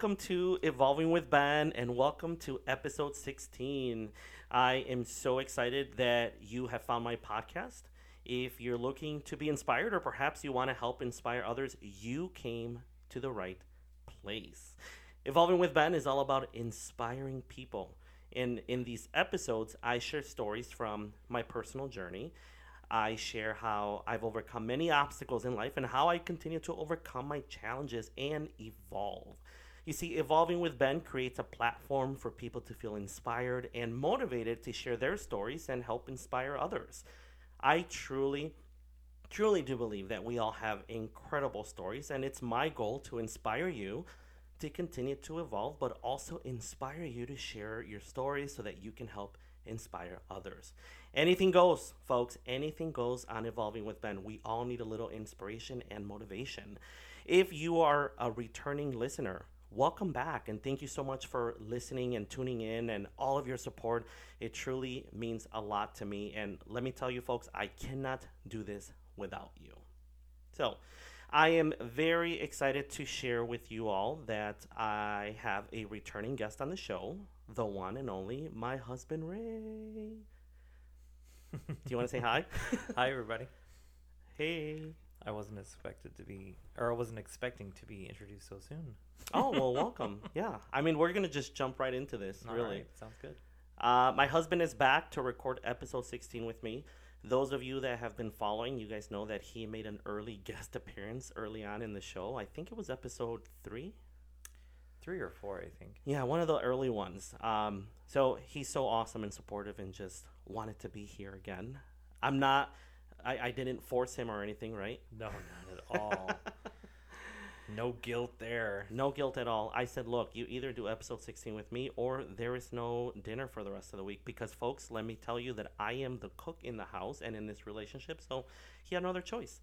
Welcome to Evolving with Ben and welcome to episode 16. I am so excited that you have found my podcast. If you're looking to be inspired or perhaps you want to help inspire others, you came to the right place. Evolving with Ben is all about inspiring people. And in these episodes, I share stories from my personal journey. I share how I've overcome many obstacles in life and how I continue to overcome my challenges and evolve. You see, Evolving with Ben creates a platform for people to feel inspired and motivated to share their stories and help inspire others. I truly, truly do believe that we all have incredible stories, and it's my goal to inspire you to continue to evolve, but also inspire you to share your stories so that you can help inspire others. Anything goes, folks. Anything goes on Evolving with Ben. We all need a little inspiration and motivation. If you are a returning listener, welcome back and thank you so much for listening and tuning in and all of your support. It truly means a lot to me. And let me tell you, folks, I cannot do this without you. So, I am very excited to share with you all that I have a returning guest on the show, the one and only my husband, Ray. Do you want to say hi? Hi, everybody. hey. I wasn't expected to be, or I wasn't expecting to be introduced so soon. Oh, well, welcome. Yeah. I mean, we're going to just jump right into this, All really. right, sounds good. Uh, my husband is back to record episode 16 with me. Those of you that have been following, you guys know that he made an early guest appearance early on in the show. I think it was episode three. Three or four, I think. Yeah, one of the early ones. Um, so he's so awesome and supportive and just wanted to be here again. I'm not, I, I didn't force him or anything, right? No, not at all. no guilt there. No guilt at all. I said, look, you either do episode 16 with me or there is no dinner for the rest of the week. Because, folks, let me tell you that I am the cook in the house and in this relationship. So he had no other choice.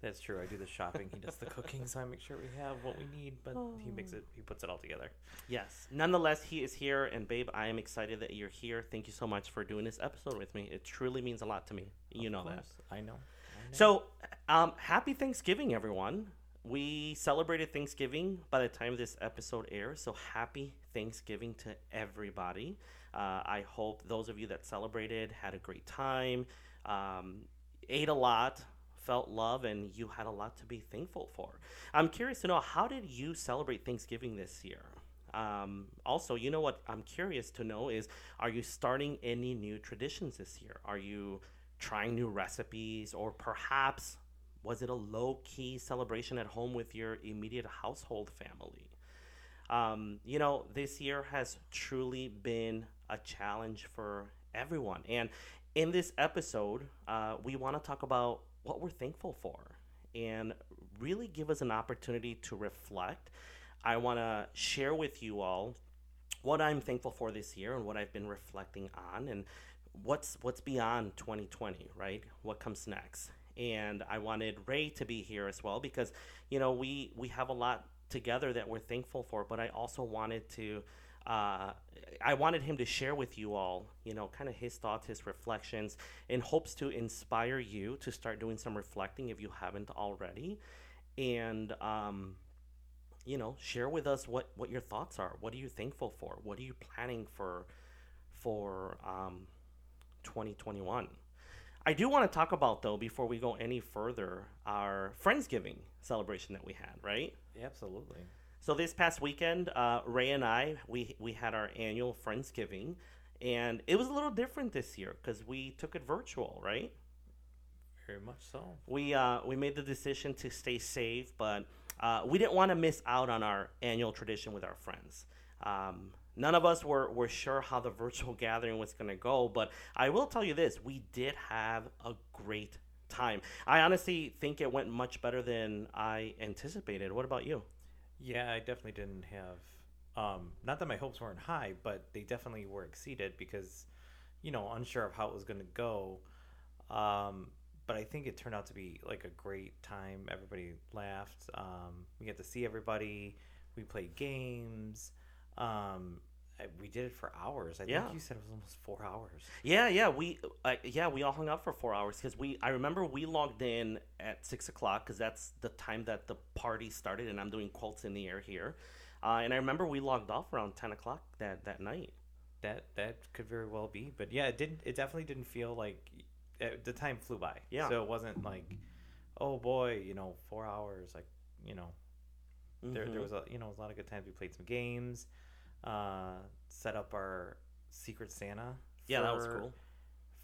That's true. I do the shopping. He does the cooking, so I make sure we have what we need. But he makes it. He puts it all together. Yes. Nonetheless, he is here. And, babe, I am excited that you're here. Thank you so much for doing this episode with me. It truly means a lot to me. You Of know that. I know. I know. So, um, happy Thanksgiving, everyone. We celebrated Thanksgiving by the time this episode airs. So, happy Thanksgiving to everybody. Uh, I hope those of you that celebrated had a great time, um, ate a lot, felt love, and you had a lot to be thankful for. I'm curious to know how did you celebrate Thanksgiving this year? Um, also, you know what I'm curious to know is are you starting any new traditions this year? Are you trying new recipes, or perhaps was it a low key celebration at home with your immediate household family? Um, you know, this year has truly been a challenge for everyone. And in this episode, uh, we want to talk about what we're thankful for and really give us an opportunity to reflect. I want to share with you all what I'm thankful for this year and what I've been reflecting on and what's what's beyond 2020, right? What comes next? And I wanted Ray to be here as well because you know we we have a lot together that we're thankful for, but I also wanted to uh, I wanted him to share with you all, you know, kind of his thoughts, his reflections, in hopes to inspire you to start doing some reflecting if you haven't already, and um, you know, share with us what what your thoughts are. What are you thankful for? What are you planning for for um, 2021? I do want to talk about though before we go any further our Friendsgiving celebration that we had, right? Absolutely. So this past weekend, uh, Ray and I we we had our annual Friendsgiving, and it was a little different this year because we took it virtual, right? Very much so. We uh, we made the decision to stay safe, but uh, we didn't want to miss out on our annual tradition with our friends. Um, none of us were, were sure how the virtual gathering was going to go, but I will tell you this: we did have a great time. I honestly think it went much better than I anticipated. What about you? Yeah, I definitely didn't have. Um, not that my hopes weren't high, but they definitely were exceeded because, you know, unsure of how it was going to go. Um, but I think it turned out to be like a great time. Everybody laughed. Um, we got to see everybody. We played games. Um, we did it for hours. I Yeah. think you said it was almost four hours. Yeah, yeah, we, uh, yeah, we all hung out for four hours because we. I remember we logged in at six o'clock because that's the time that the party started, and I'm doing quotes in the air here. Uh, and I remember we logged off around ten o'clock that that night. That that could very well be, but yeah, it didn't. It definitely didn't feel like uh, the time flew by. Yeah. So it wasn't like, oh boy, you know, four hours. Like you know, there there Mhm. was a you know a lot of good times. We played some games, uh, set up our Secret Santa. Yeah, that was cool.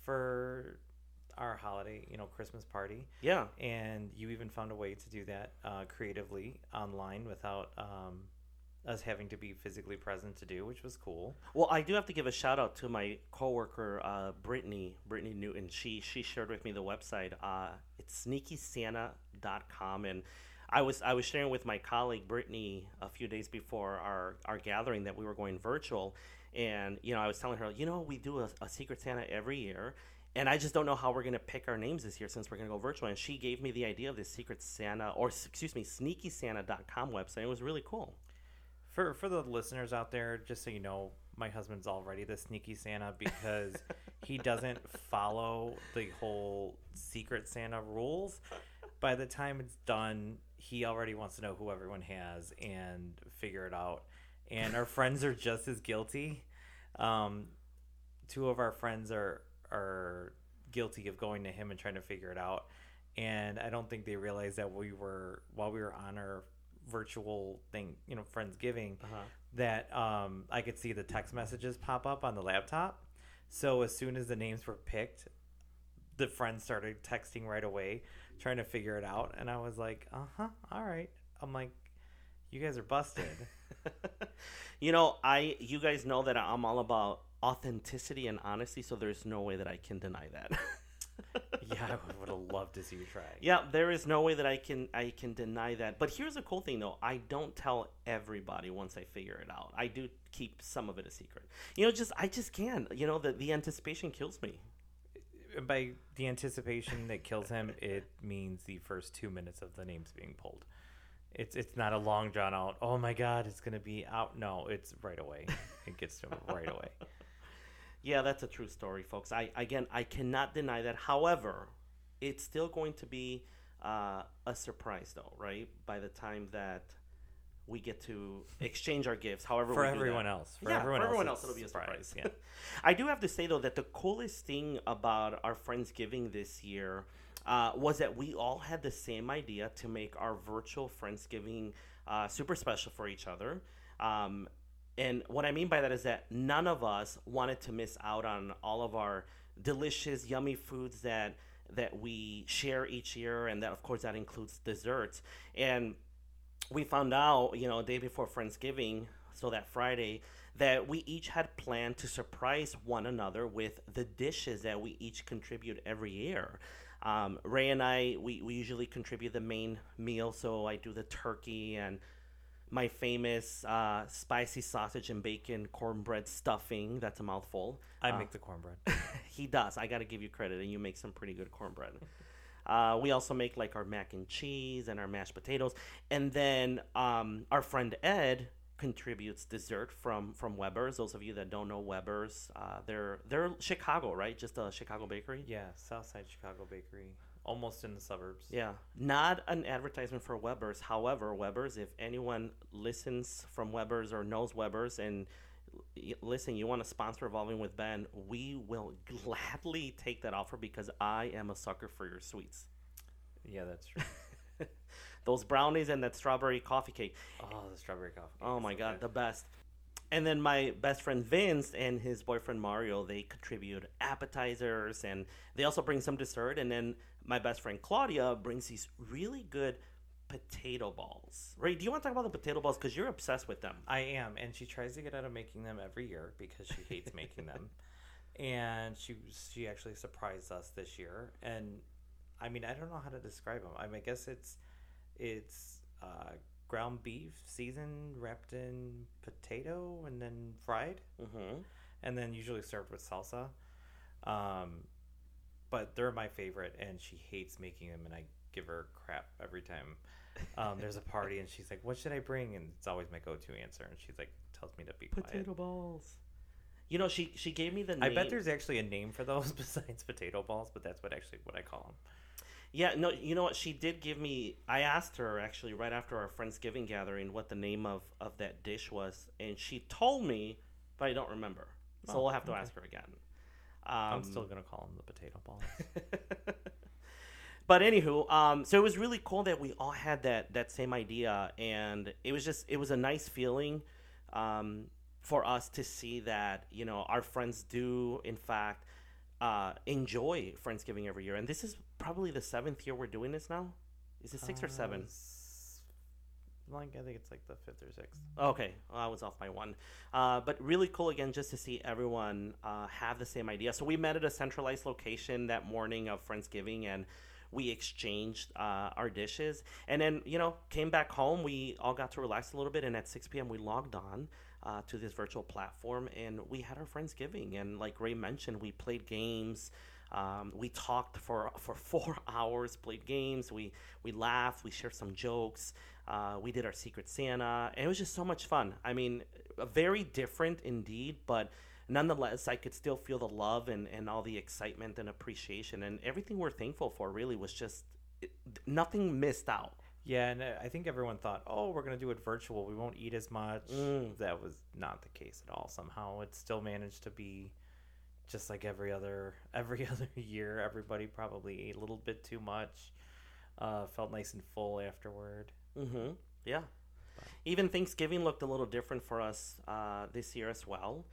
for our holiday, you know, Christmas party. Yeah, and you even found a way to do that uh, creatively online without um, us having to be physically present to do, which was cool. Well, I do have to give a shout out to my coworker, uh, Brittany, Brittany Newton. She she shared with me the website. Uh, it's sneakysanta.com, and I was I was sharing with my colleague Brittany a few days before our our gathering that we were going virtual, and you know I was telling her, you know, we do a, a Secret Santa every year. And I just don't know how we're gonna pick our names this year since we're gonna go virtual. And she gave me the idea of this Secret Santa, or excuse me, SneakySanta.com website. It was really cool. For for the listeners out there, just so you know, my husband's already the sneaky Santa because he doesn't follow the whole Secret Santa rules. By the time it's done, he already wants to know who everyone has and figure it out. And our friends are just as guilty. Um, two of our friends are are guilty of going to him and trying to figure it out. And I don't think they realized that we were while we were on our virtual thing, you know, Friendsgiving, Uh-huh. that um, I could see the text messages pop up on the laptop. So as soon as the names were picked, the friends started texting right away, trying to figure it out. And I was like, uh huh, all right. I'm like, you guys are busted. you know, I you guys know that I'm all about authenticity and honesty, so there's no way that I can deny that. yeah, I would have loved to see you try. yeah, there is no way that I can I can deny that. But here's the cool thing though, I don't tell everybody once I figure it out. I do keep some of it a secret. You know, just I just can't. You know, the the anticipation kills me. By the anticipation that kills him, it means the first two minutes of the names being pulled. It's it's not a long drawn out. Oh my god, it's gonna be out. No, it's right away. It gets to him right away. Yeah, that's a true story, folks. I again, I cannot deny that. However, it's still going to be uh, a surprise, though, right? By the time that we get to exchange our gifts, however, For everyone else. For yeah, everyone for everyone else, else, it'll be a surprise. Yeah. I do have to say though that the coolest thing about our Friendsgiving this year uh, was that we all had the same idea to make our virtual Friendsgiving uh, super special for each other. Um, and what I mean by that is that none of us wanted to miss out on all of our delicious, yummy foods that that we share each year, and that of course that includes desserts. And we found out, you know, a day before Friendsgiving, so that Friday, that we each had planned to surprise one another with the dishes that we each contribute every year. Um, Ray and I, we, we usually contribute the main meal, so I do the turkey and my famous uh, spicy sausage and bacon cornbread stuffing. That's a mouthful. I Uh, make the cornbread. he does. I got to give you credit, and you make some pretty good cornbread. Uh, we also make like our mac and cheese and our mashed potatoes, and then um, our friend Ed contributes dessert from from Weber's. Those of you that don't know Weber's, uh, they're they're Chicago, right? Just a Chicago bakery. Yeah, Southside Chicago Bakery, almost in the suburbs. Yeah, not an advertisement for Weber's. However, Weber's, if anyone listens from Weber's or knows Weber's and listen, you want to sponsor Evolving with Ben, we will gladly take that offer because I am a sucker for your sweets. Yeah, that's true. Those brownies and that strawberry coffee cake. oh, the strawberry coffee. Oh my so god, good. the best. And then my best friend Vince and his boyfriend Mario, they contribute appetizers and they also bring some dessert. And then my best friend Claudia brings these really good potato balls. Right? do you want to talk about the potato balls? Because you're obsessed with them. I am, and she tries to get out of making them every year because she hates making them. And she she actually surprised us this year, and I mean I don't know how to describe them. I mean I guess it's it's uh, ground beef seasoned, wrapped in potato, and then fried, Mm-hmm. and then usually served with salsa. Um, but they're my favorite, and she hates making them, and I give her crap every time. Um, there's a party, and she's like, "What should I bring?" And it's always my go-to answer, and she's like, tells me to be quiet. Potato balls. You know, she she gave me the. I name. bet there's actually a name for those besides potato balls, but that's what actually what I call them. Yeah, no, you know what? She did give me. I asked her actually right after our Friendsgiving gathering what the name of of that dish was, and she told me, but I don't remember. So Oh, we'll have to okay. ask her again. I'm Um, still gonna call them the potato balls. but anywho, um, so it was really cool that we all had that that same idea, and it was just it was a nice feeling um, for us to see that you know our friends do in fact uh, enjoy Friendsgiving every year, and this is probably the seventh year we're doing this now. Is it six or Uh, seven? Like I think it's like the fifth or sixth. Okay, well, I was off by one. Uh, but really cool again just to see everyone uh, have the same idea. So we met at a centralized location that morning of Friendsgiving and we exchanged uh, our dishes. And then, you know, came back home. We all got to relax a little bit. And at 6 p.m., we logged on uh, to this virtual platform and we had our Friendsgiving. And like Ray mentioned, we played games. Um, we talked for for four hours, played games. We we laughed. We shared some jokes. Uh, we did our Secret Santa, and it was just so much fun. I mean, very different indeed, but nonetheless, I could still feel the love and, and all the excitement and appreciation, and everything we're thankful for. Really, was just it, nothing missed out. Yeah, and uh, I think everyone thought, oh, we're gonna do it virtual. We won't eat as much. Mm. That was not the case at all. Somehow, it still managed to be just like every other every other year. Everybody probably ate a little bit too much. Uh, felt nice and full afterward. Mm-hmm. Yeah. Even Thanksgiving looked a little different for us uh, this year as well.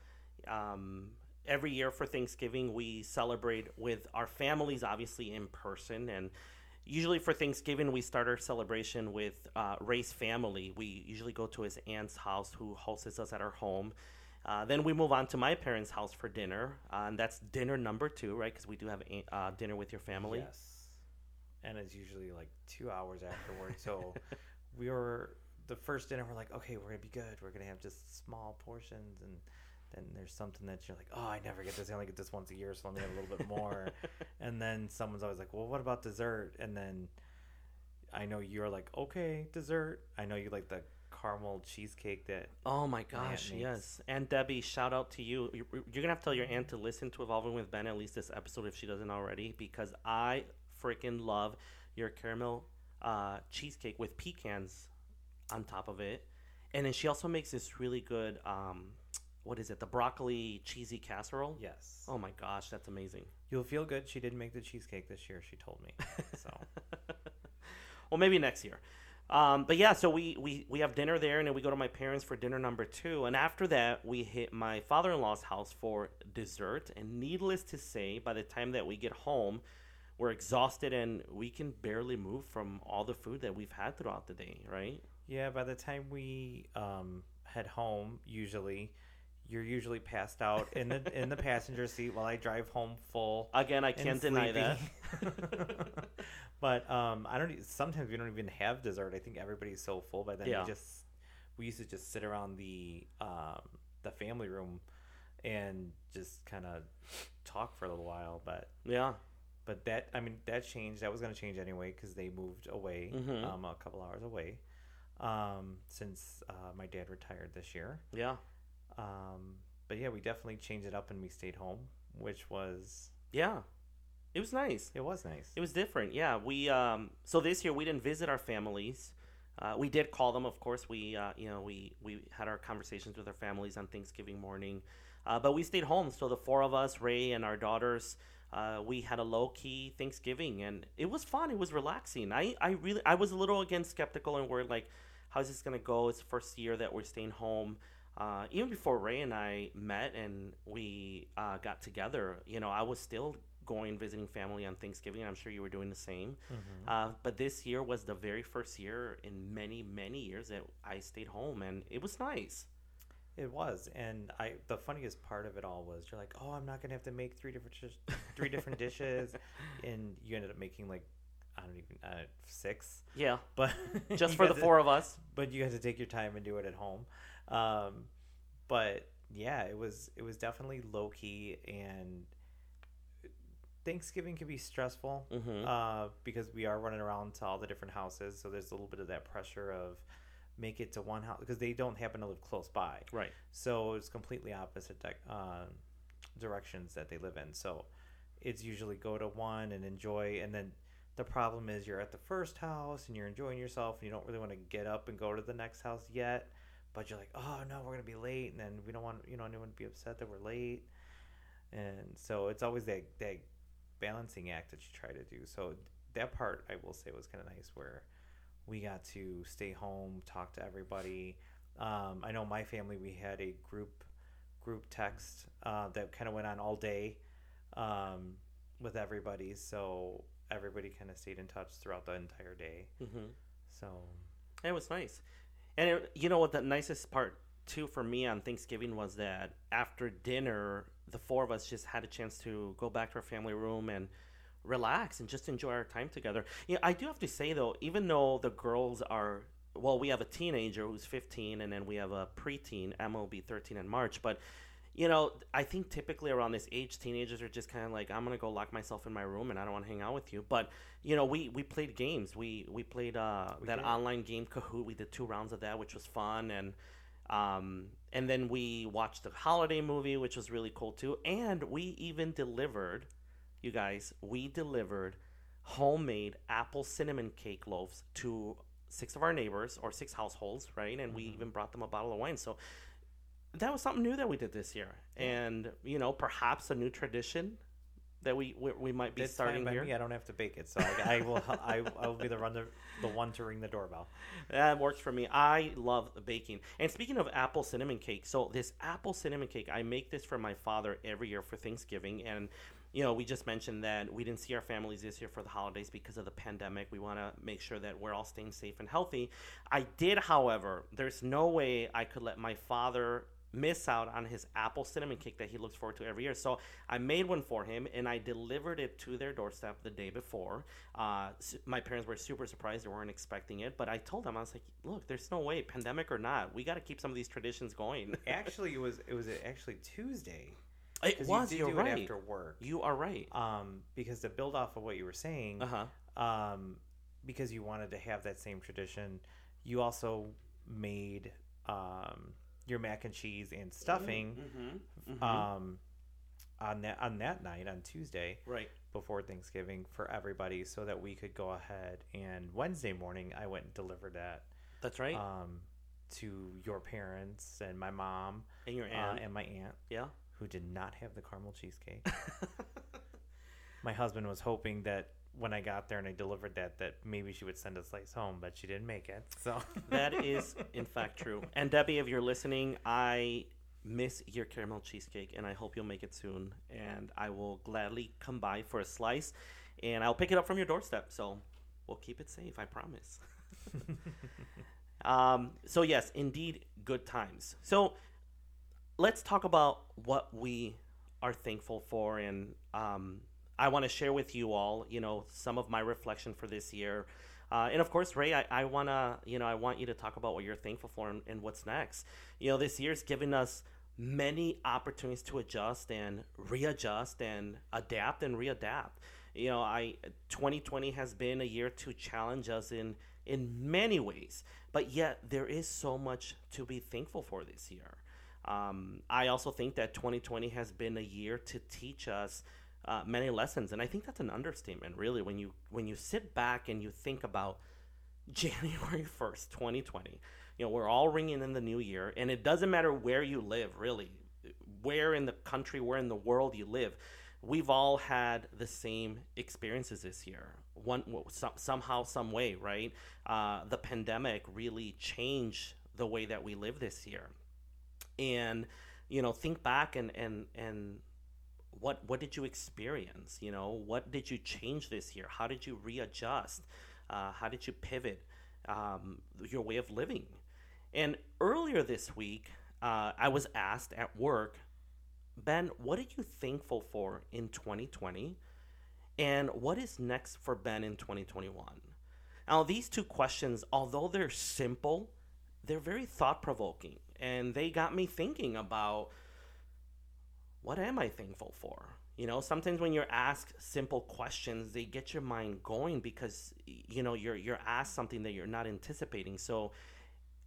Um, every year for Thanksgiving, we celebrate with our families, obviously in person. And usually for Thanksgiving, we start our celebration with uh, Ray's family. We usually go to his aunt's house, who hosts us at her home. Uh, then we move on to my parents' house for dinner, uh, and that's dinner number two, right? Because we do have uh, dinner with your family. Yes, and it's usually like two hours afterward. So we were the first dinner. We're like, okay, we're gonna be good. We're gonna have just small portions, and then there's something that you're like, oh, I never get this. I only get this once a year, so let me have a little bit more. and then someone's always like, well, what about dessert? And then I know you're like, okay, dessert. I know you like the caramel cheesecake that Oh my gosh, yes. And Debbie, shout out to you. You're, you're gonna have to tell your aunt to listen to Evolving with Ben at least this episode if she doesn't already, because I freaking love your caramel uh, cheesecake with pecans on top of it, and then she also makes this really good. Um, what is it? The broccoli cheesy casserole. yes, Oh my gosh, that's amazing. you'll feel good. She didn't make the cheesecake this year. She told me so. well, maybe next year. Um, but yeah, so we, we, we have dinner there, and then we go to my parents for dinner number two. And after that, we hit my father in law's house for dessert. And needless to say, by the time that we get home, we're exhausted and we can barely move from all the food that we've had throughout the day, right? Yeah, by the time we um, head home, usually you're usually passed out in the in the passenger seat while I drive home full. Again, I can't deny that. but um, I don't. Sometimes we don't even have dessert. I think everybody's so full by then. Yeah. We just we used to just sit around the um, the family room and just kind of talk for a little while. But Yeah. but that I mean that changed. That was going to change anyway because they moved away Mhm. um, a couple hours away um, since uh, my dad retired this year. Yeah. Um, but yeah, we definitely changed it up and we stayed home, which was Yeah. It was nice. it was nice. It was different, yeah. We um, so this year we didn't visit our families. Uh, we did call them, of course. We uh, you know we we had our conversations with our families on Thanksgiving morning, uh, but we stayed home. So the four of us, Ray and our daughters, uh, we had a low key Thanksgiving, and it was fun. It was relaxing. I I really I was a little again skeptical and worried like, how's this gonna go? It's the first year that we're staying home. Uh, even before Ray and I met and we uh, got together, you know, I was still going visiting family on Thanksgiving. I'm sure you were doing the same. Mhm. Uh, but this year was the very first year in many, many years that I stayed home, and it was nice. It was, and I the funniest part of it all was you're like, oh, I'm not gonna have to make three different dish- three different dishes, and you ended up making like I don't even uh, six, Yeah, but just for the to- four of us. but you had to take your time and do it at home. Um, but yeah, it was it was definitely low key, and Thanksgiving can be stressful hmm uh, because we are running around to all the different houses. So there's a little bit of that pressure of make it to one house because they don't happen to live close by. Right. So it's completely opposite di- uh, directions that they live in. So it's usually go to one and enjoy, and then the problem is you're at the first house and you're enjoying yourself, and you don't really want to get up and go to the next house yet. But you're like, oh no, we're gonna be late, and then we don't want you know anyone to be upset that we're late. And so it's always that that balancing act that you try to do. So that part I will say was kind of nice where we got to stay home, talk to everybody. Um, I know my family we had a group group text uh, that kind of went on all day um, with everybody, so everybody kind of stayed in touch throughout the entire day. Mm-hmm. So It was nice. And it, you know what the nicest part too for me on Thanksgiving was that after dinner, the four of us just had a chance to go back to our family room and relax and just enjoy our time together. Yeah, I do have to say though, even though the girls are well, we have a teenager who's 15 and then we have a preteen, Emma will be 13 in March, but you know, I think typically around this age, teenagers are just kind of like, I'm gonna go lock myself in my room and I don't want to hang out with you. But you know, we we played games. We we played uh, We that did. online game Kahoot. We did two rounds of that, which was fun, and um, and then we watched the holiday movie, which was really cool too. And we even delivered, you guys, we delivered homemade apple cinnamon cake loaves to six of our neighbors or six households, right? And we Mhm. even brought them a bottle of wine. So that was something new that we did this year, and you know, perhaps a new tradition that we we, we might be starting fine by here. me. I don't have to bake it, so I, I will. I, I will be the run the, the one to ring the doorbell. That works for me. I love baking. And speaking of apple cinnamon cake, so this apple cinnamon cake, I make this for my father every year for Thanksgiving. And, you know, we just mentioned that we didn't see our families this year for the holidays because of the pandemic. We want to make sure that we're all staying safe and healthy. I did, however, there's no way I could let my father miss out on his apple cinnamon cake that he looks forward to every year. So I made one for him and I delivered it to their doorstep the day before. Uh, my parents were super surprised; they weren't expecting it. But I told them I was like, "Look, there's no way, pandemic or not, we got to keep some of these traditions going." Actually, it was it was actually Tuesday. It was. You you're do right. after work. You are right. Um, because to build off of what you were saying, Uh huh. um, because you wanted to have that same tradition, you also made um, your mac and cheese and stuffing Mm-hmm. um, on that on that night on Tuesday right. before Thanksgiving for everybody, so that we could go ahead and Wednesday morning I went and delivered that That's right. um, to your parents and my mom and your uh, aunt. and my aunt yeah. who did not have the caramel cheesecake. my husband was hoping that when I got there and I delivered that, that maybe she would send a slice home, but she didn't make it. So that is in fact true. And Debbie, if you're listening, I miss your caramel cheesecake, and I hope you'll make it soon. And I will gladly come by for a slice, and I'll pick it up from your doorstep. So we'll keep it safe. I promise. um, so yes, indeed, good times. So let's talk about what we are thankful for, and um, I want to share with you all, you know, some of my reflection for this year. Uh, and of course, Ray, I, I wanna, you know, I want you to talk about what you're thankful for and, and what's next. You know, this year's given us many opportunities to adjust and readjust and adapt and readapt. You know, I 2020 has been a year to challenge us in in many ways, but yet there is so much to be thankful for this year. Um, I also think that 2020 has been a year to teach us uh, many lessons, and I think that's an understatement, really. When you when you sit back and you think about January 1st, 2020, you know, we're all ringing in the new year, and it doesn't matter where you live, really, where in the country, where in the world you live. We've all had the same experiences this year, one some, somehow, some way, right? Uh, the pandemic really changed the way that we live this year, and you know, think back and and and what what did you experience? You know, what did you change this year? How did you readjust? Uh, how did you pivot um, your way of living? And earlier this week, uh, I was asked at work, Ben, what are you thankful for in 2020? And what is next for Ben in 2021? Now, these two questions, although they're simple, they're very thought provoking. And they got me thinking about what am I thankful for? You know, sometimes when you're asked simple questions, they get your mind going because you know you're you're asked something that you're not anticipating. So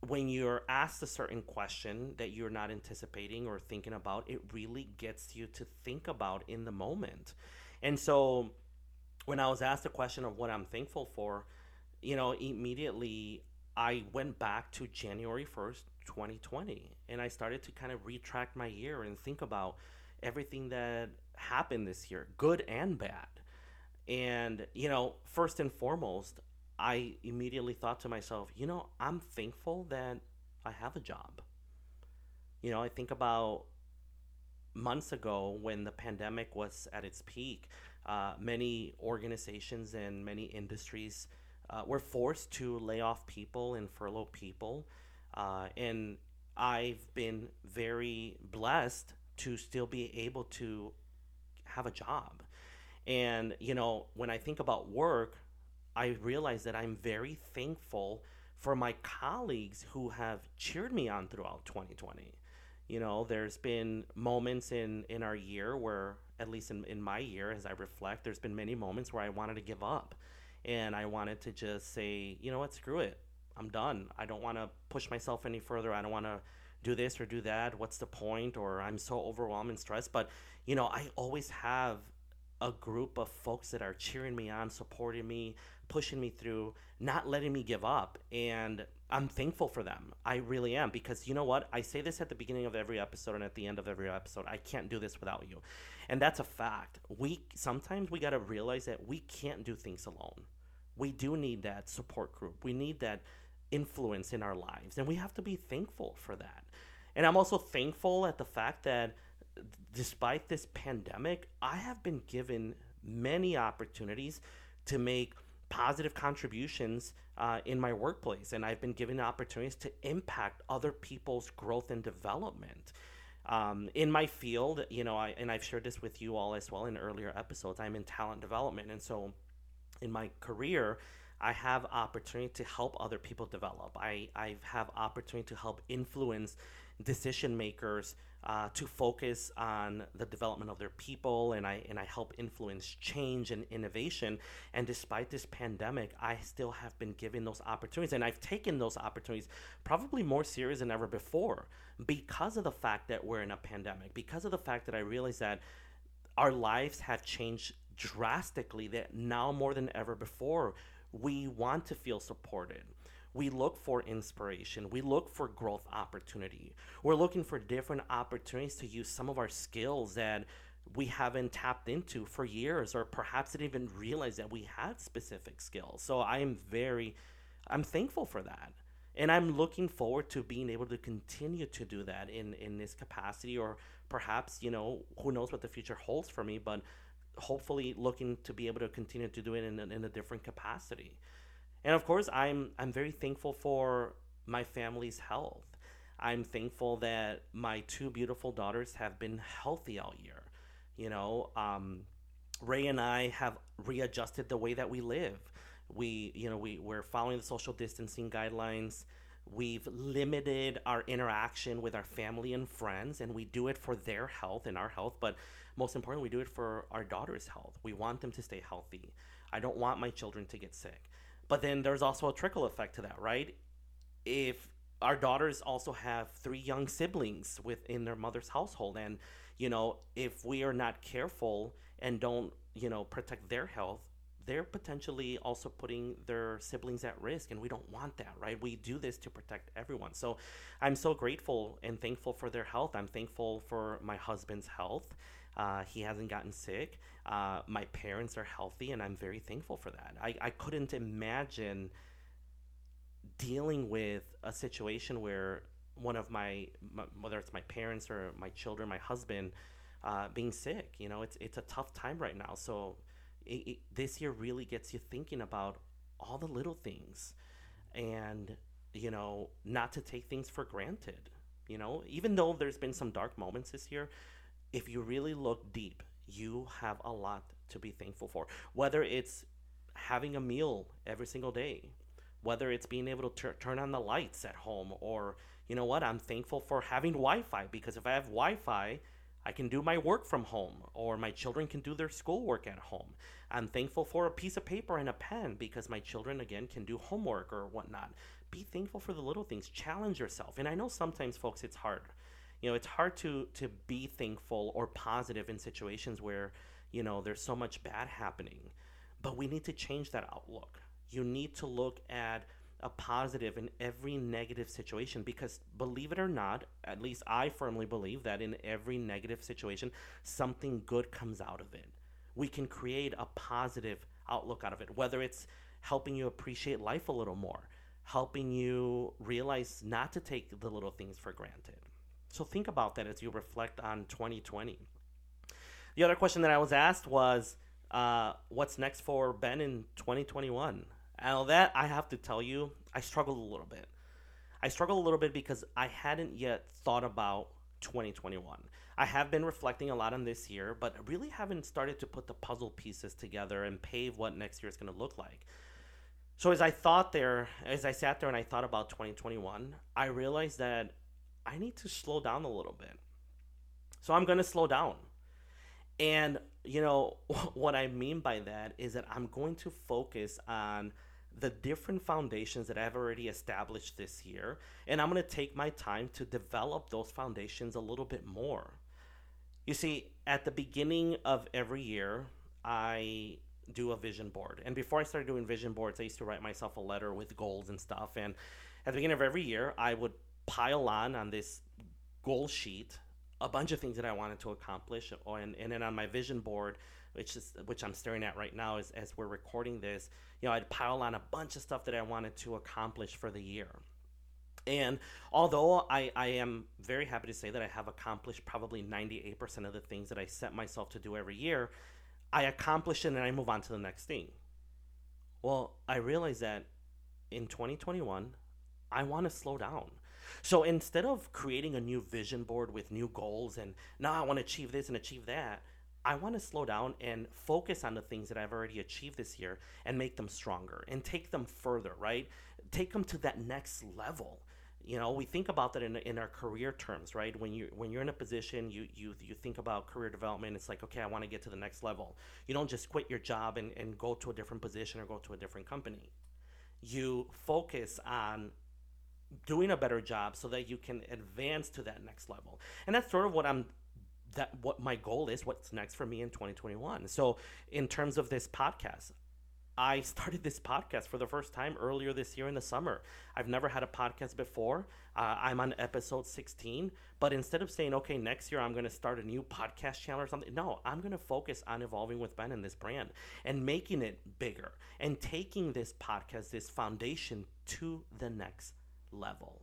when you're asked a certain question that you're not anticipating or thinking about, it really gets you to think about in the moment. And so when I was asked a question of what I'm thankful for, you know, immediately I went back to January 1st, 2020, and I started to kind of retract my year and think about everything that happened this year, good and bad. And, you know, first and foremost, I immediately thought to myself, you know, I'm thankful that I have a job. You know, I think about months ago when the pandemic was at its peak, uh, many organizations and many industries uh, were forced to lay off people and furlough people. Uh, and I've been very blessed to still be able to have a job. And, you know, when I think about work, I realize that I'm very thankful for my colleagues who have cheered me on throughout 2020. You know, there's been moments in, in our year where, at least in, in my year, as I reflect, there's been many moments where I wanted to give up. And I wanted to just say, you know what, screw it. I'm done. I don't want to push myself any further. I don't want to do this or do that. What's the point? Or I'm so overwhelmed and stressed. But, you know, I always have a group of folks that are cheering me on, supporting me, pushing me through, not letting me give up. And I'm thankful for them. I really am because you know what? I say this at the beginning of every episode and at the end of every episode. I can't do this without you. And that's a fact. We sometimes we got to realize that we can't do things alone. We do need that support group. We need that influence in our lives and we have to be thankful for that. And I'm also thankful at the fact that despite this pandemic, I have been given many opportunities to make positive contributions uh, in my workplace, and I've been given opportunities to impact other people's growth and development. Um, in my field, you know, I, and I've shared this with you all as well in earlier episodes, I'm in talent development. And so in my career, I have opportunity to help other people develop. I, I have opportunity to help influence decision makers uh, to focus on the development of their people and I and I help influence change and innovation. And despite this pandemic, I still have been given those opportunities and I've taken those opportunities probably more serious than ever before because of the fact that we're in a pandemic, because of the fact that I realize that our lives have changed drastically that now more than ever before we want to feel supported we look for inspiration. We look for growth opportunity. We're looking for different opportunities to use some of our skills that we haven't tapped into for years, or perhaps didn't even realize that we had specific skills. So I am very, I'm thankful for that. And I'm looking forward to being able to continue to do that in, in this capacity, or perhaps, you know, who knows what the future holds for me, but hopefully looking to be able to continue to do it in, in a different capacity. And of course i'm i'm very thankful for my family's health. I'm thankful that my two beautiful daughters have been healthy all year. You know um, ray and i have readjusted the way that we live. We you know we, we're following the social distancing guidelines we've limited our interaction with our family and friends and we do it for their health and our health but most importantly we do it for our daughter's health. We want them to stay healthy. I don't want my children to get sick. But then there's also a trickle effect to that, right? If our daughters also have three young siblings within their mother's household, and you know, if we are not careful and don't, you know, protect their health, they're potentially also putting their siblings at risk and we don't want that right we do this to protect everyone so i'm so grateful and thankful for their health i'm thankful for my husband's health uh, he hasn't gotten sick. Uh, my parents are healthy, and I'm very thankful for that. I, I couldn't imagine dealing with a situation where one of my, my whether it's my parents or my children, my husband, uh, being sick. You know, it's it's a tough time right now. So it, it, this year really gets you thinking about all the little things, and you know, not to take things for granted. You know, even though there's been some dark moments this year, if you really look deep, you have a lot to be thankful for. Whether it's having a meal every single day, whether it's being able to tur- turn on the lights at home, or you know what, I'm thankful for having Wi Fi because if I have Wi Fi, I can do my work from home, or my children can do their schoolwork at home. I'm thankful for a piece of paper and a pen because my children, again, can do homework or whatnot be thankful for the little things. Challenge yourself. And I know sometimes, folks, it's hard. You know, it's hard to to be thankful or positive in situations where you know there's so much bad happening. But we need to change that outlook. You need to look at a positive in every negative situation because believe it or not, at least I firmly believe that in every negative situation, something good comes out of it. We can create a positive outlook out of it, whether it's helping you appreciate life a little more, helping you realize not to take the little things for granted. So think about that as you reflect on 2020. The other question that I was asked was, uh, what's next for Ben in 2021? And that I have to tell you, I struggled a little bit. I struggled a little bit because I hadn't yet thought about 2021. I have been reflecting a lot on this year, but I really haven't started to put the puzzle pieces together and pave what next year is going to look like. So as I thought there, as I sat there and I thought about 2021, I realized that I need to slow down a little bit. So I'm going to slow down. And you know what I mean by that is that I'm going to focus on the different foundations that I've already established this year, and I'm going to take my time to develop those foundations a little bit more. You see, at the beginning of every year, I do a vision board. And before I started doing vision boards, I used to write myself a letter with goals and stuff. And at the beginning of every year, I would pile on on this goal sheet a bunch of things that I wanted to accomplish. Uh, and, and then on my vision board, which is which I'm staring at right now as, as we're recording this, you know, I'd pile on a bunch of stuff that I wanted to accomplish for the year. And although I, I am very happy to say that I have accomplished probably 98% of the things that I set myself to do every year, I accomplish it and I move on to the next thing. Well, I realize that in 2021, I want to slow down. So instead of creating a new vision board with new goals and now I want to achieve this and achieve that, I want to slow down and focus on the things that I've already achieved this year and make them stronger and take them further, right? Take them to that next level. You know, we think about that in, in our career terms, right? When you when you're in a position, you you you think about career development. It's like, okay, I want to get to the next level. You don't just quit your job and, and go to a different position or go to a different company. You focus on doing a better job so that you can advance to that next level. And that's sort of what I'm that what my goal is, what's next for me in 2021. So in terms of this podcast, I started this podcast for the first time earlier this year in the summer. I've never had a podcast before. Uh, I'm on episode 16, but instead of saying, okay, next year I'm going to start a new podcast channel or something, no, I'm going to focus on evolving with Ben and this brand and making it bigger and taking this podcast, this foundation to the next level.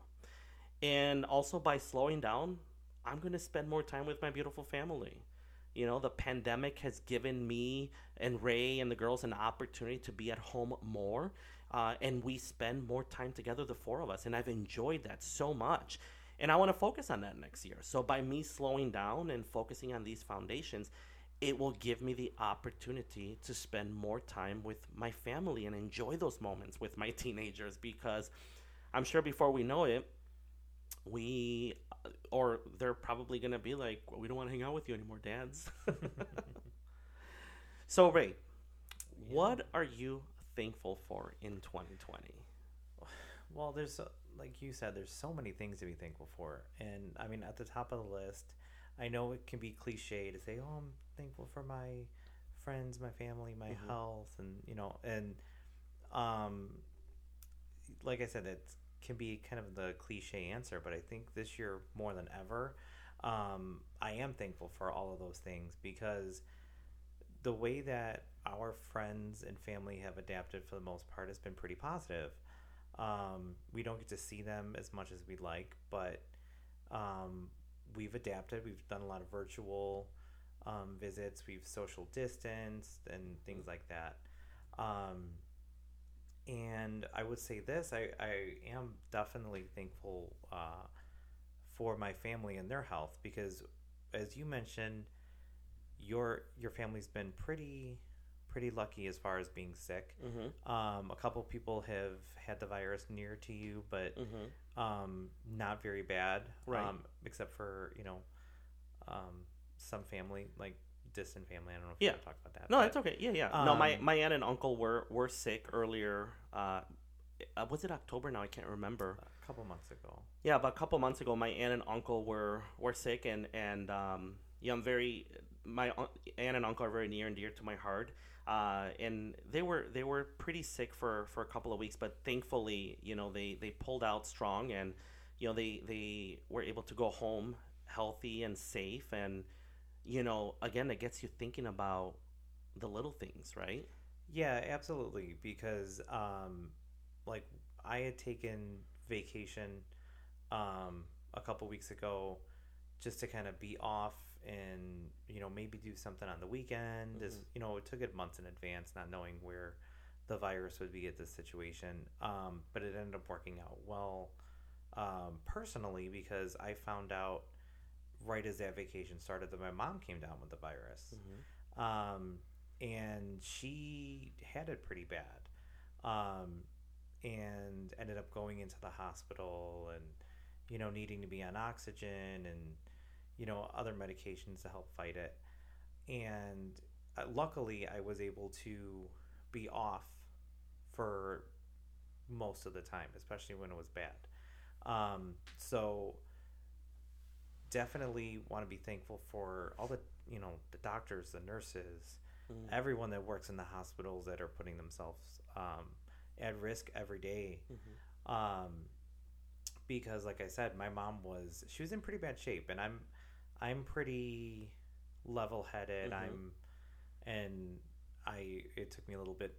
And also by slowing down, I'm going to spend more time with my beautiful family. You know, the pandemic has given me and Ray and the girls an opportunity to be at home more. Uh, and we spend more time together, the four of us. And I've enjoyed that so much. And I want to focus on that next year. So by me slowing down and focusing on these foundations, it will give me the opportunity to spend more time with my family and enjoy those moments with my teenagers because I'm sure before we know it, we or they're probably gonna be like, well, we don't want to hang out with you anymore, dads. so Ray, yeah. what are you thankful for in 2020? Well, there's like you said, there's so many things to be thankful for, and I mean, at the top of the list, I know it can be cliche to say, "Oh, I'm thankful for my friends, my family, my mm-hmm. health," and you know, and um, like I said, it's can be kind of the cliche answer, but I think this year more than ever, um, I am thankful for all of those things because the way that our friends and family have adapted for the most part has been pretty positive. Um, we don't get to see them as much as we'd like, but um, we've adapted. We've done a lot of virtual um, visits. We've social distanced and things like that. And I would say this: I, I am definitely thankful uh, for my family and their health because, as you mentioned, your your family's been pretty pretty lucky as far as being sick. Mm-hmm. Um, a couple people have had the virus near to you, but mm-hmm. um, not very bad. Right. Um, except for you know, um, some family like distant family. I don't know if yeah. you want to talk about that. No, but, it's okay. Yeah, yeah. Um, no, my, um, my aunt and uncle were were sick earlier. Uh, uh, was it October now? I can't remember. A couple months ago. Yeah, about a couple months ago, my aunt and uncle were were sick, and and um, yeah, I'm very my aunt and uncle are very near and dear to my heart. Uh, and they were they were pretty sick for, for a couple of weeks, but thankfully, you know, they, they pulled out strong, and you know, they they were able to go home healthy and safe, and you know, again, it gets you thinking about the little things, right? Yeah, absolutely. Because, um, like, I had taken vacation um, a couple weeks ago just to kind of be off and you know maybe do something on the weekend. Mm-hmm. As you know, it took it months in advance, not knowing where the virus would be at this situation. Um, but it ended up working out well um, personally because I found out right as that vacation started that my mom came down with the virus. Mm-hmm. Um, and she had it pretty bad um, and ended up going into the hospital and you know needing to be on oxygen and you know other medications to help fight it and uh, luckily i was able to be off for most of the time especially when it was bad um, so definitely want to be thankful for all the you know the doctors the nurses Mhm. everyone that works in the hospitals that are putting themselves um, at risk every day. Mhm. Um, because like I said, my mom was she was in pretty bad shape, and I'm I'm pretty level headed. Mhm. I'm and I it took me a little bit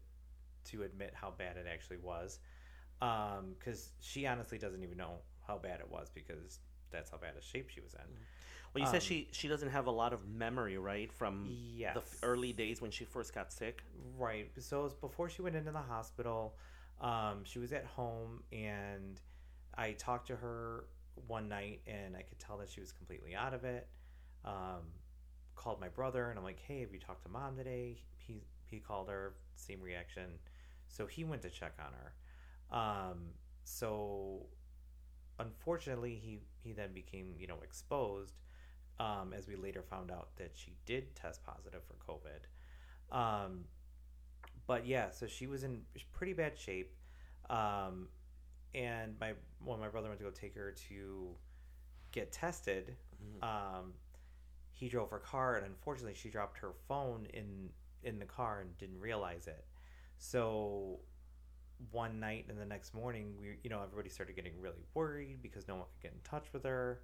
to admit how bad it actually was, because she honestly doesn't even know how bad it was because that's how bad a shape she was in. Well, you Um, said she she doesn't have a lot of memory, right, from Yes. the f- early days when she first got sick. Right. So it was before she went into the hospital, um, she was at home, and I talked to her one night, and I could tell that she was completely out of it. Um, called my brother, and I'm like, "Hey, have you talked to mom today?" He he called her, same reaction. So he went to check on her. Um, so unfortunately, he he then became you know exposed. Um, as we later found out that she did test positive for COVID. Um, but yeah, so she was in pretty bad shape. Um, and my when my brother went to go take her to get tested, Mhm. um, he drove her car, and unfortunately, she dropped her phone in in the car and didn't realize it. So one night and the next morning, we you know everybody started getting really worried because no one could get in touch with her.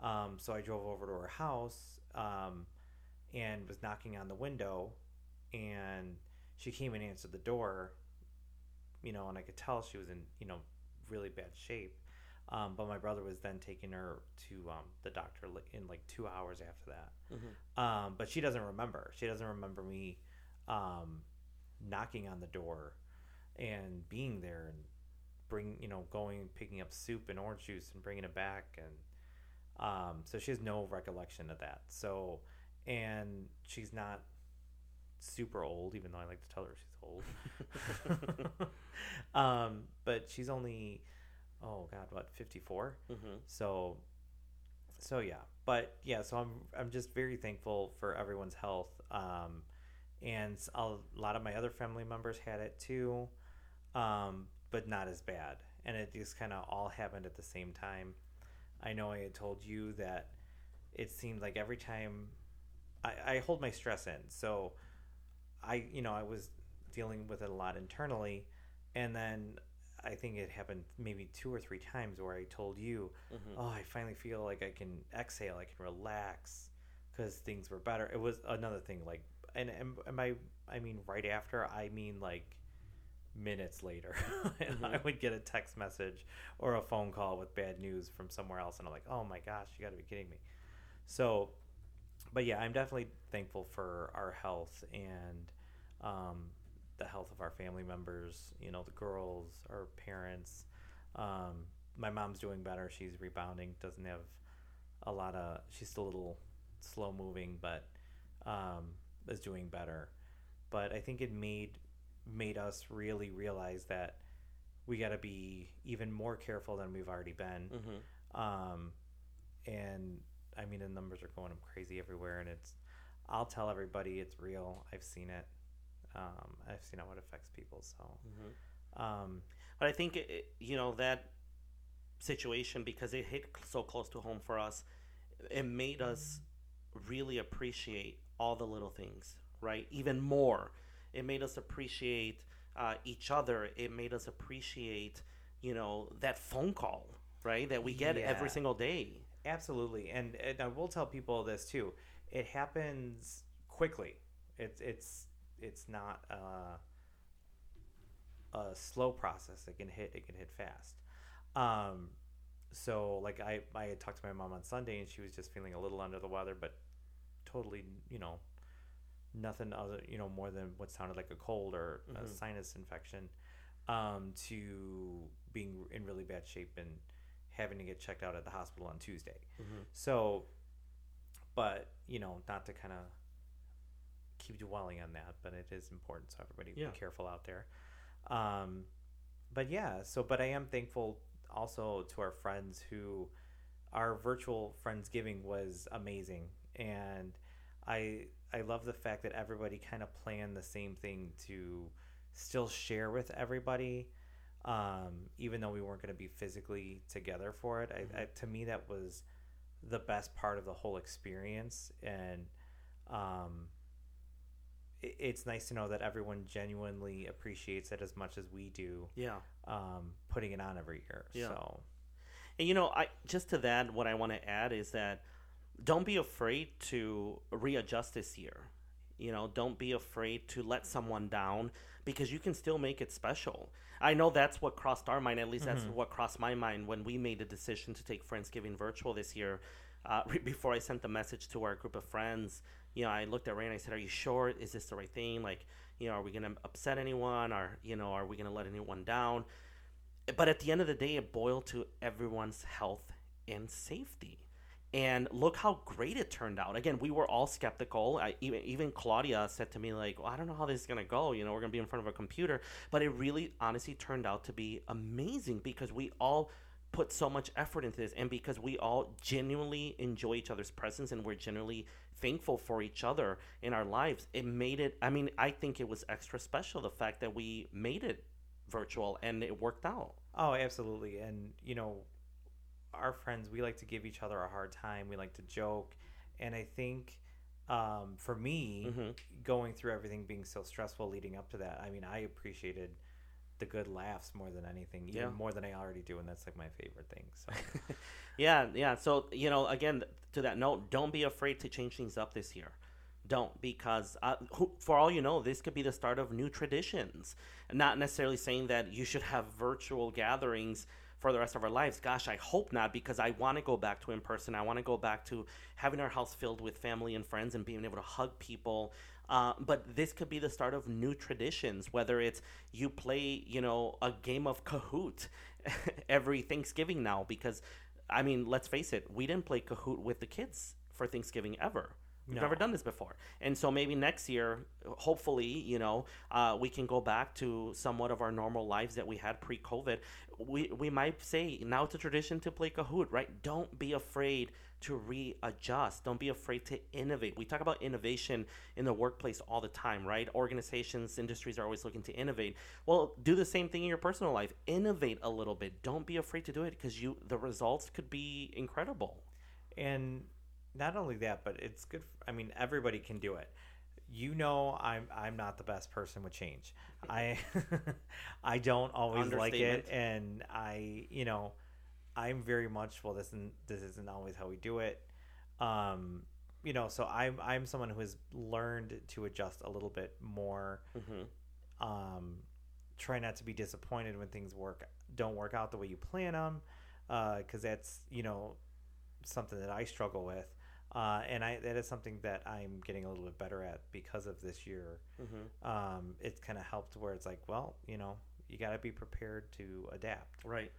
Um, so I drove over to her house um, and was knocking on the window, and she came and answered the door. You know, and I could tell she was in you know really bad shape. Um, but my brother was then taking her to um, the doctor in like two hours after that. Mhm. Um, but she doesn't remember. She doesn't remember me um, knocking on the door and being there and bring you know going picking up soup and orange juice and bringing it back and um, so she has no recollection of that. So and she's not super old, even though I like to tell her she's old. um, but she's only oh god, what fifty four? Mhm. So, so yeah, but yeah, so I'm I'm just very thankful for everyone's health. Um, and a lot of my other family members had it too, um, but not as bad. And it just kind of all happened at the same time. I know I had told you that it seemed like every time I, I hold my stress in, so I you know I was dealing with it a lot internally, and then I think it happened maybe two or three times where I told you, Mhm. "Oh, I finally feel like I can exhale, I can relax," because things were better. It was another thing, like, and and, and by I mean right after, I mean like minutes later, and I Mhm. would get a text message or a phone call with bad news from somewhere else, and I'm like, "Oh my gosh, you got to be kidding me!" So, but yeah, I'm definitely thankful for our health and um, the health of our family members. You know, the girls, our parents. Um, my mom's doing better. She's rebounding. Doesn't have a lot of. She's still a little slow moving, but um, is doing better. But I think it made made us really realize that we got to be even more careful than we've already been. Mhm. Um, and I mean, the numbers are going crazy everywhere, and it's. I'll tell everybody it's real. I've seen it. Um, I've seen how it affects people. So, Mhm. um, But I think it, it- you know that situation because it hit so close to home for us. It made us really appreciate all the little things, right? Even more. It made us appreciate uh, each other. It made us appreciate, you know, that phone call, right? That we get every single day. Absolutely, and, and I will tell people this too. It happens quickly. It's it's it's not uh, a slow process. It can hit. It can hit fast. Um, so like I I had talked to my mom on Sunday, and she was just feeling a little under the weather, but totally you know nothing other you know more than what sounded like a cold or a Mhm. sinus infection um, to being in really bad shape and having to get checked out at the hospital on Tuesday. Mm-hmm. So, but you know, not to kind of keep dwelling on that, but it is important. So everybody Yeah. be careful out there. Um, but yeah, so but I am thankful also to our friends who our virtual friendsgiving was amazing, and I I love the fact that everybody kind of planned the same thing to still share with everybody. Um, even though we weren't going to be physically together for it, I, I, to me that was the best part of the whole experience and um, it, it's nice to know that everyone genuinely appreciates it as much as we do Yeah. um, putting it on every year Yeah. so And you know, I just to that, what I want to add is that don't be afraid to readjust this year. You know, don't be afraid to let someone down because you can still make it special. I know that's what crossed our mind. At least that's what crossed my mind when we made the decision to take Friendsgiving virtual this year. Uh, re- before I sent the message to our group of friends, you know, I looked at Ray and I said, "Are you sure? Is this the right thing? Like, you know, are we gonna upset anyone? Or you know, are we gonna let anyone down?" but at the end of the day, it boiled to everyone's health and safety. And look how great it turned out. Again, we were all skeptical. I, even even Claudia said to me like, well, "I don't know how this is gonna go. You know, we're gonna be in front of a computer." But it really, honestly, turned out to be amazing because we all put so much effort into this, and because we all genuinely enjoy each other's presence and we're genuinely thankful for each other in our lives. It made it. I mean, I think it was extra special the fact that we made it virtual and it worked out. oh absolutely and you know our friends we like to give each other a hard time we like to joke and i think um, for me Mhm. going through everything being so stressful leading up to that i mean i appreciated the good laughs more than anything even Yeah. more than i already do and that's like my favorite thing so Yeah, yeah. So you know, again, to that note, don't be afraid to change things up this year. Don't because uh, who, for all you know, this could be the start of new traditions. Not necessarily saying that you should have virtual gatherings for the rest of our lives. Gosh, I hope not because I want to go back to in person. I want to go back to having our house filled with family and friends and being able to hug people. Uh, but this could be the start of new traditions, whether it's you play, you know, a game of Kahoot every Thanksgiving now because I mean, let's face it, we didn't play Kahoot with the kids for Thanksgiving ever. We've No. never done this before. And so maybe next year, hopefully, you know, uh, we can go back to somewhat of our normal lives that we had pre COVID. We, we might say now it's a tradition to play Kahoot, right? Don't be afraid to readjust. Don't be afraid to innovate. We talk about innovation in the workplace all the time, right? Organizations, industries are always looking to innovate. Well, do the same thing in your personal life. Innovate a little bit. Don't be afraid to do it because you the results could be incredible. and not only that but it's good For, I mean everybody can do it. You know i'm i'm not the best person with change. I i don't always like it and i you know i'm very much well this isn't this isn't always how we do it. Um you know so i'm i'm someone who has learned to adjust a little bit more. Hmm um, try not to be disappointed when things work don't work out the way you plan them because that's you know something that I struggle with uh, and I that is something that I'm getting a little bit better at because of this year hmm um, it's kind of helped where it's like well you know you got to be prepared to adapt Right.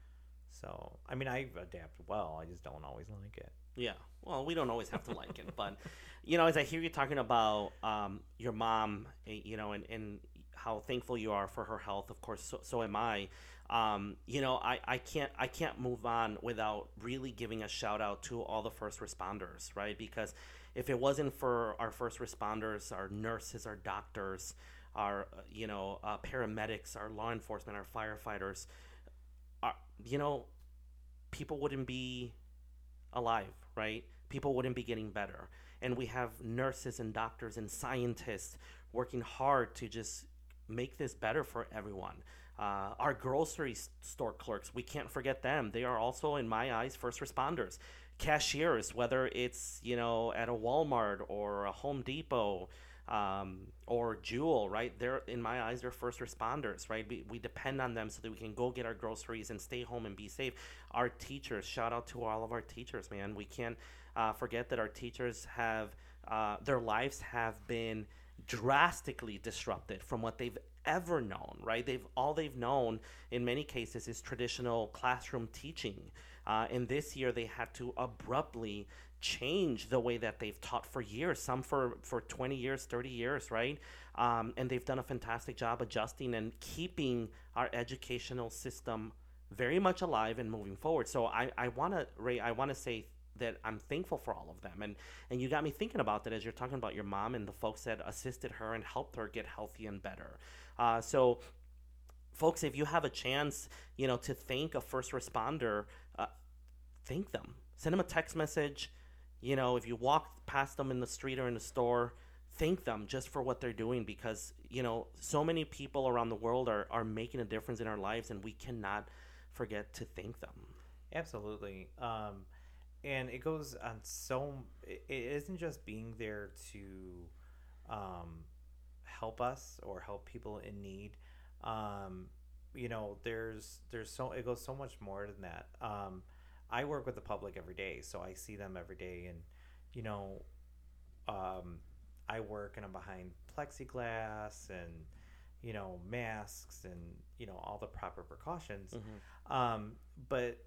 so I mean I adapt well I just don't always like it Yeah. Well, we don't always have to like it, but you know, as I hear you talking about um, your mom, eh, you know, and, and how thankful you are for her health, of course, so, so am I. Um, you know, I, I can't I can't move on without really giving a shout out to all the first responders, right? Because if it wasn't for our first responders, our nurses, our doctors, our uh, you know uh, paramedics, our law enforcement, our firefighters, you know, people wouldn't be alive, right? People wouldn't be getting better. And we have nurses and doctors and scientists working hard to just make this better for everyone. Uh, our grocery store clerks, we can't forget them. They are also, in my eyes, first responders. Cashiers, whether it's you know at a Walmart or a Home Depot um, or Jewel, right? They're in my eyes, they're first responders, right? We, we depend on them so that we can go get our groceries and stay home and be safe. Our teachers, shout out to all of our teachers, man. We can't uh, forget that our teachers have uh, their lives have been drastically disrupted from what they've ever known right they've all they've known in many cases is traditional classroom teaching uh, and this year they had to abruptly change the way that they've taught for years some for for 20 years 30 years right um, and they've done a fantastic job adjusting and keeping our educational system very much alive and moving forward so i i want to ray i want to say that I'm thankful for all of them. And and you got me thinking about that as you're talking about your mom and the folks that assisted her and helped her get healthy and better. Uh, so, folks, if you have a chance, you know, to thank a first responder, uh, thank them. Send them a text message. You know, if you walk past them in the street or in the store, thank them just for what they're doing because you know so many people around the world are are making a difference in our lives, and we cannot forget to thank them. Absolutely. Um, and it goes on so it isn't just being there to um, help us or help people in need um, you know there's there's so it goes so much more than that um, i work with the public every day so i see them every day and you know um, i work and i'm behind plexiglass and you know masks and you know all the proper precautions Mhm. um, but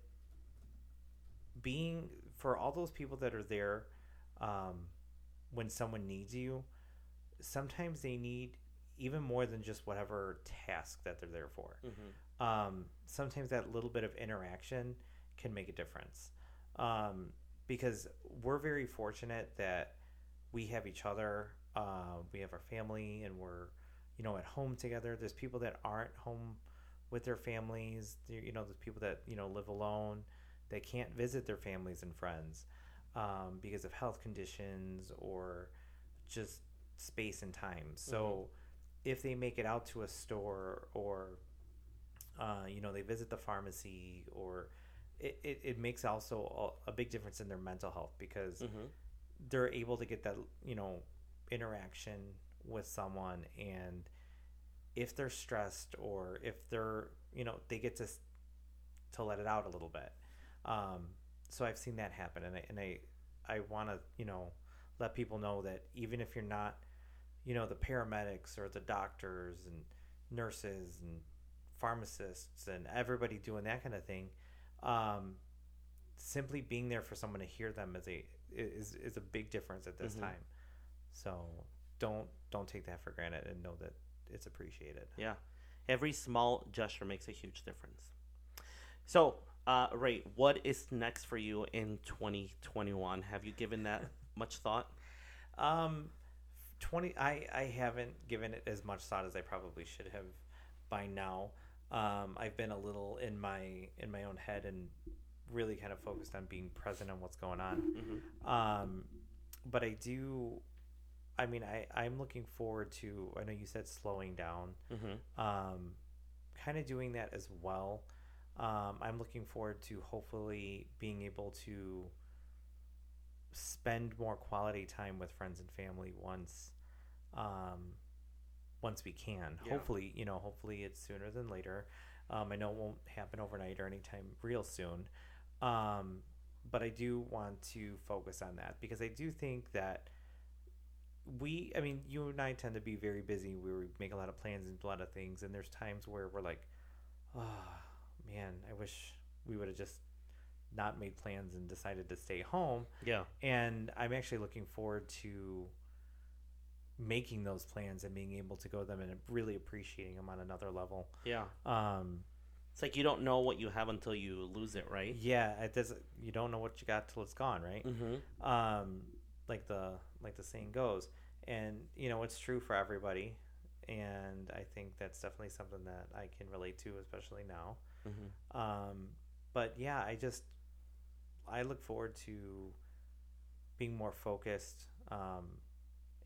being for all those people that are there um, when someone needs you sometimes they need even more than just whatever task that they're there for. Mhm. um, sometimes that little bit of interaction can make a difference. Um, because we're very fortunate that we have each other uh, we have our family and we're you know at home together. There's people that aren't home with their families. There- you know there's people that you know live alone they can't visit their families and friends um, because of health conditions or just space and time. So if they make it out to a store or uh, you know they visit the pharmacy or it, it, it makes also a, big difference in their mental health because Mhm. they're able to get that you know interaction with someone and if they're stressed or if they're you know they get to to let it out a little bit. Um, so i've seen that happen and i and i i want to you know let people know that even if you're not you know the paramedics or the doctors and nurses and pharmacists and everybody doing that kind of thing um, simply being there for someone to hear them is a is is a big difference at this Mhm. time so don't don't take that for granted and know that it's appreciated Yeah. Every small gesture makes a huge difference. So, uh, Ray, what is next for you in 2021? Have you given that much thought? Um, twenty. I I haven't given it as much thought as I probably should have by now. Um, I've been a little in my in my own head and really kind of focused on being present on what's going on. hmm Um, but I do. I mean, I I'm looking forward to. I know you said slowing down. hmm Um, kind of doing that as well. Um, I'm looking forward to hopefully being able to spend more quality time with friends and family once um, once we can. Yeah. Hopefully, you know, hopefully it's sooner than later. Um, I know it won't happen overnight or anytime real soon. Um, but I do want to focus on that because I do think that we, I mean, you and I tend to be very busy. We make a lot of plans and a lot of things, and there's times where we're like, oh man, I wish we would have just not made plans and decided to stay home. Yeah. And I'm actually looking forward to making those plans and being able to go to them and really appreciating them on another level. Yeah. Um, It's like you don't know what you have until you lose it, right? yeah, it does. You don't know what you got till it's gone, right? Mm-hmm. um, like the like the saying goes, and you know it's true for everybody, and I think that's definitely something that I can relate to, especially now. Mm-hmm. Um, but yeah, I just I look forward to being more focused um,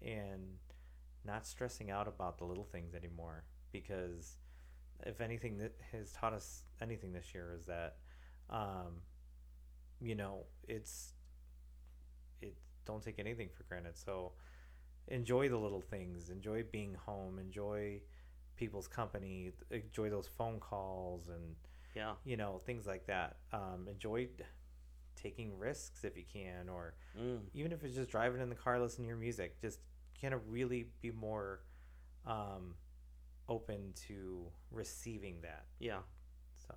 and not stressing out about the little things anymore. Because if anything that has taught us anything this year is that um, you know it's it don't take anything for granted. So enjoy the little things. Enjoy being home. Enjoy people's company. Enjoy those phone calls and Yeah. you know things like that. Um, enjoy taking risks if you can or Mm. even if it's just driving in the car listening to your music just kind of really be more um, open to receiving that Yeah. so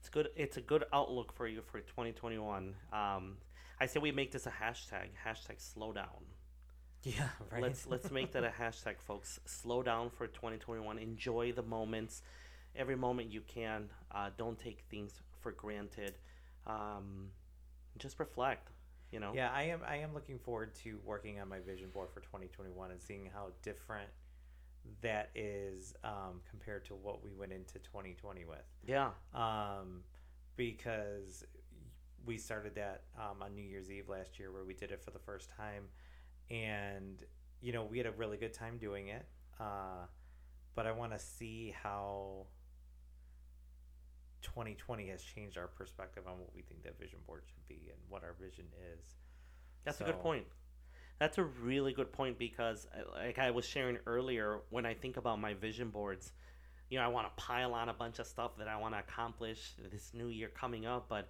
It's good. It's a good outlook for you for 2021. Um, I say we make this a hashtag. Hashtag slow down. yeah right Let's let's make that a hashtag, folks. Slow down for 2021. Enjoy the moments, every moment you can. Uh, don't take things for granted. Um, just reflect. You know. yeah i am i am looking forward to working on my vision board for 2021 and seeing how different that is um, compared to what we went into 2020 with Yeah. um, because we started that um, on New Year's Eve last year, where we did it for the first time, and you know we had a really good time doing it. Uh, but I want to see how 2020 has changed our perspective on what we think that vision board should be and what our vision is. That's a good point. That's a really good point because, uh, like I was sharing earlier, when I think about my vision boards, you know, I want to pile on a bunch of stuff that I want to accomplish this new year coming up. But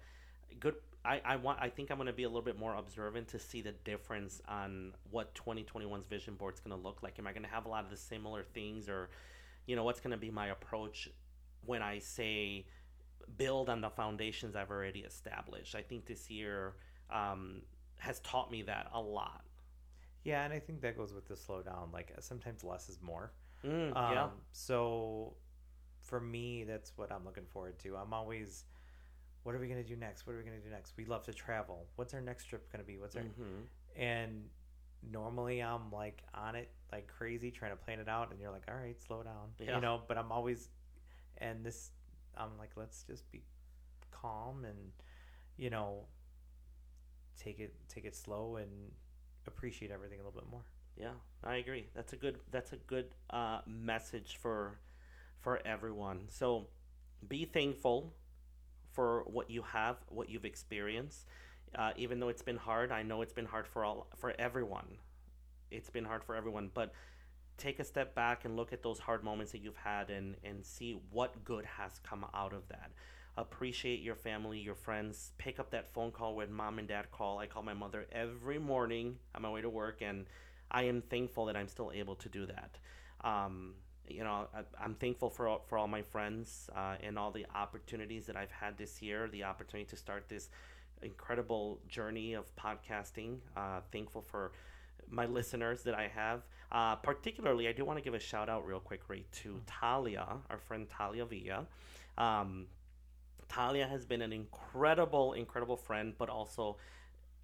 good, I, I want, I think I'm going to be a little bit more observant to see the difference on what 2021's vision board's going to look like. Am I going to have a lot of the similar things, or, you know, what's going to be my approach when I say build on the foundations I've already established? I think this year um, has taught me that a lot. Yeah, and I think that goes with the slow down. Like sometimes less is more. Mm, Um, yeah. So for me, that's what I'm looking forward to. I'm always, what are we gonna do next? What are we gonna do next? We love to travel. What's our next trip gonna be? What's our hmm and normally I'm like on it like crazy trying to plan it out, and you're like, all right, slow down, Yeah. you know. But I'm always, and this, I'm like, let's just be calm and you know, take it take it slow and appreciate everything a little bit more. Yeah, I agree. That's a good. That's a good uh, message for for everyone. So, be thankful for what you have, what you've experienced. Uh, even though it's been hard, I know it's been hard for all for everyone. It's been hard for everyone, but take a step back and look at those hard moments that you've had and and see what good has come out of that. Appreciate your family, your friends. Pick up that phone call when mom and dad call. I call my mother every morning on my way to work, and I am thankful that I'm still able to do that. Um, you know, I, I'm thankful for all, for all my friends uh, and all the opportunities that I've had this year. The opportunity to start this incredible journey of podcasting. Uh, thankful for my listeners that I have. Uh, particularly, I do want to give a shout out real quick, right, to Talia, our friend Talia Villa. Um, Talia has been an incredible, incredible friend, but also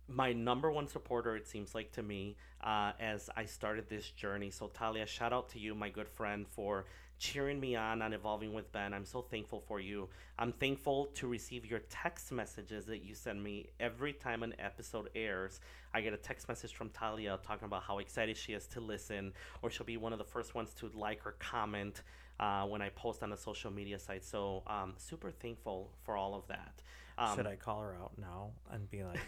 my number one supporter, it seems like to me, uh, as I started this journey. So, Talia, shout out to you, my good friend, for cheering me on on Evolving with Ben. I'm so thankful for you. I'm thankful to receive your text messages that you send me every time an episode airs. I get a text message from Talia talking about how excited she is to listen, or she'll be one of the first ones to like or comment uh, when I post on the social media site. So, um, super thankful for all of that. Um, Should I call her out now and be like,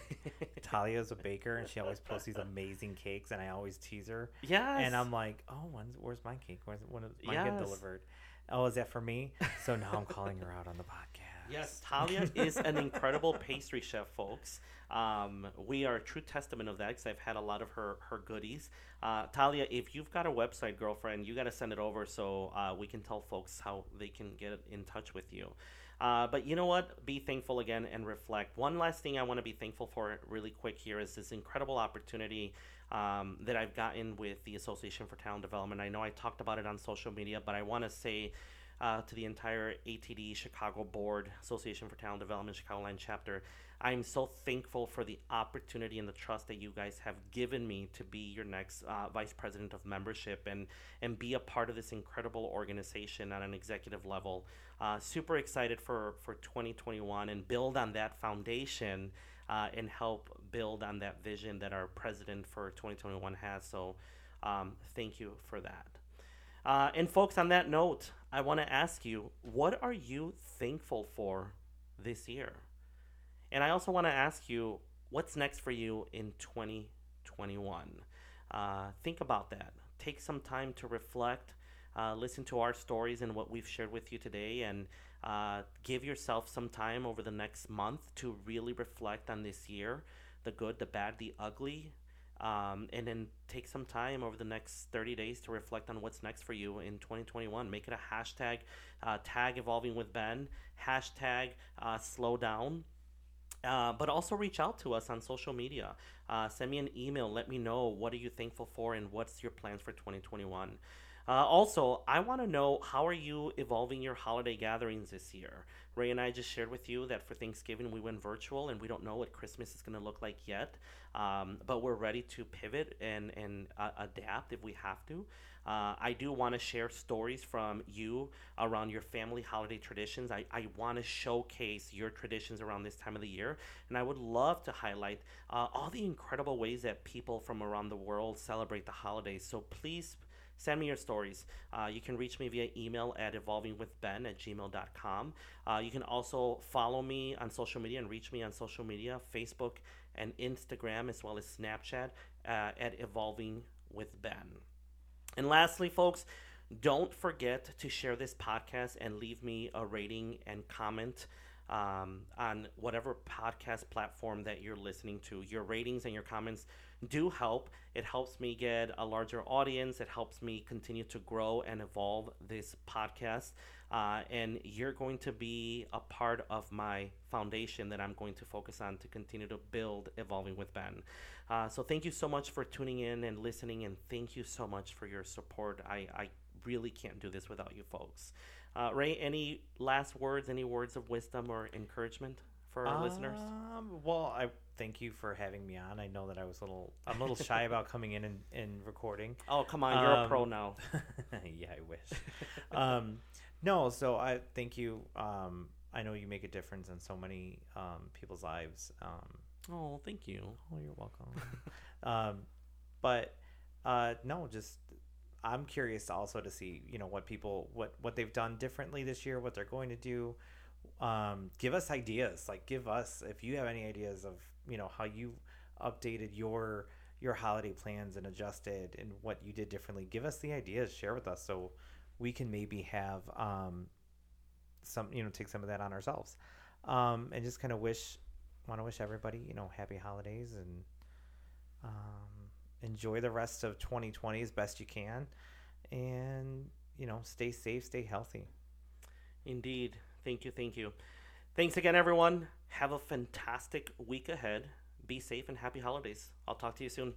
Talia's a baker and she always posts these amazing cakes and I always tease her yes. and I'm like, oh, when's, where's my cake? Where's when is mine get delivered? Oh, is that for me? So now I'm calling her out on the podcast. Yes, Talia is an incredible pastry chef, folks. Um, we are a true testament of that because I've had a lot of her her goodies. Uh, Talia, if you've got a website, girlfriend, you got to send it over so uh, we can tell folks how they can get in touch with you. Uh, but you know what? Be thankful again and reflect. One last thing I want to be thankful for, really quick, here is this incredible opportunity um, that I've gotten with the Association for Talent Development. I know I talked about it on social media, but I want to say uh, to the entire ATD Chicago Board, Association for Talent Development, Chicagoland chapter. I'm so thankful for the opportunity and the trust that you guys have given me to be your next uh, vice president of membership and and be a part of this incredible organization at an executive level. Uh, super excited for for 2021 and build on that foundation uh, and help build on that vision that our president for 2021 has. So, um, thank you for that. Uh, and folks, on that note, I want to ask you, what are you thankful for this year? And I also want to ask you, what's next for you in 2021? Uh, think about that. Take some time to reflect, uh, listen to our stories and what we've shared with you today, and uh, give yourself some time over the next month to really reflect on this year the good, the bad, the ugly. Um, and then take some time over the next 30 days to reflect on what's next for you in 2021. Make it a hashtag, uh, tag evolving with Ben, hashtag uh, slow down, uh, but also reach out to us on social media. Uh, send me an email. Let me know what are you thankful for and what's your plans for 2021. Uh, also, I want to know how are you evolving your holiday gatherings this year? Ray and I just shared with you that for Thanksgiving we went virtual and we don't know what Christmas is going to look like yet, um, but we're ready to pivot and and uh, adapt if we have to. Uh, I do want to share stories from you around your family holiday traditions. I, I want to showcase your traditions around this time of the year. And I would love to highlight uh, all the incredible ways that people from around the world celebrate the holidays. So please send me your stories. Uh, you can reach me via email at evolvingwithben at gmail.com. Uh, you can also follow me on social media and reach me on social media Facebook and Instagram, as well as Snapchat uh, at Evolving with Ben. And lastly, folks, don't forget to share this podcast and leave me a rating and comment um, on whatever podcast platform that you're listening to. Your ratings and your comments do help. It helps me get a larger audience. It helps me continue to grow and evolve this podcast. Uh, and you're going to be a part of my foundation that I'm going to focus on to continue to build Evolving with Ben. Uh, so thank you so much for tuning in and listening, and thank you so much for your support. I, I really can't do this without you folks. Uh, Ray, any last words, any words of wisdom or encouragement for our um, listeners? Well, I thank you for having me on. I know that I was a little, I'm a little shy about coming in and, and recording. Oh, come on, you're um, a pro now. yeah, I wish. um, no, so I thank you. Um, I know you make a difference in so many um, people's lives. Um, oh, thank you. Oh, you're welcome. um, but uh, no, just I'm curious also to see you know what people what what they've done differently this year, what they're going to do. Um, give us ideas. Like give us if you have any ideas of you know how you updated your your holiday plans and adjusted and what you did differently. Give us the ideas. Share with us so we can maybe have um, some, you know, take some of that on ourselves, um, and just kind of wish, want to wish everybody, you know, happy holidays and um, enjoy the rest of 2020 as best you can, and you know, stay safe, stay healthy. Indeed, thank you, thank you. Thanks again, everyone. Have a fantastic week ahead. Be safe and happy holidays. I'll talk to you soon.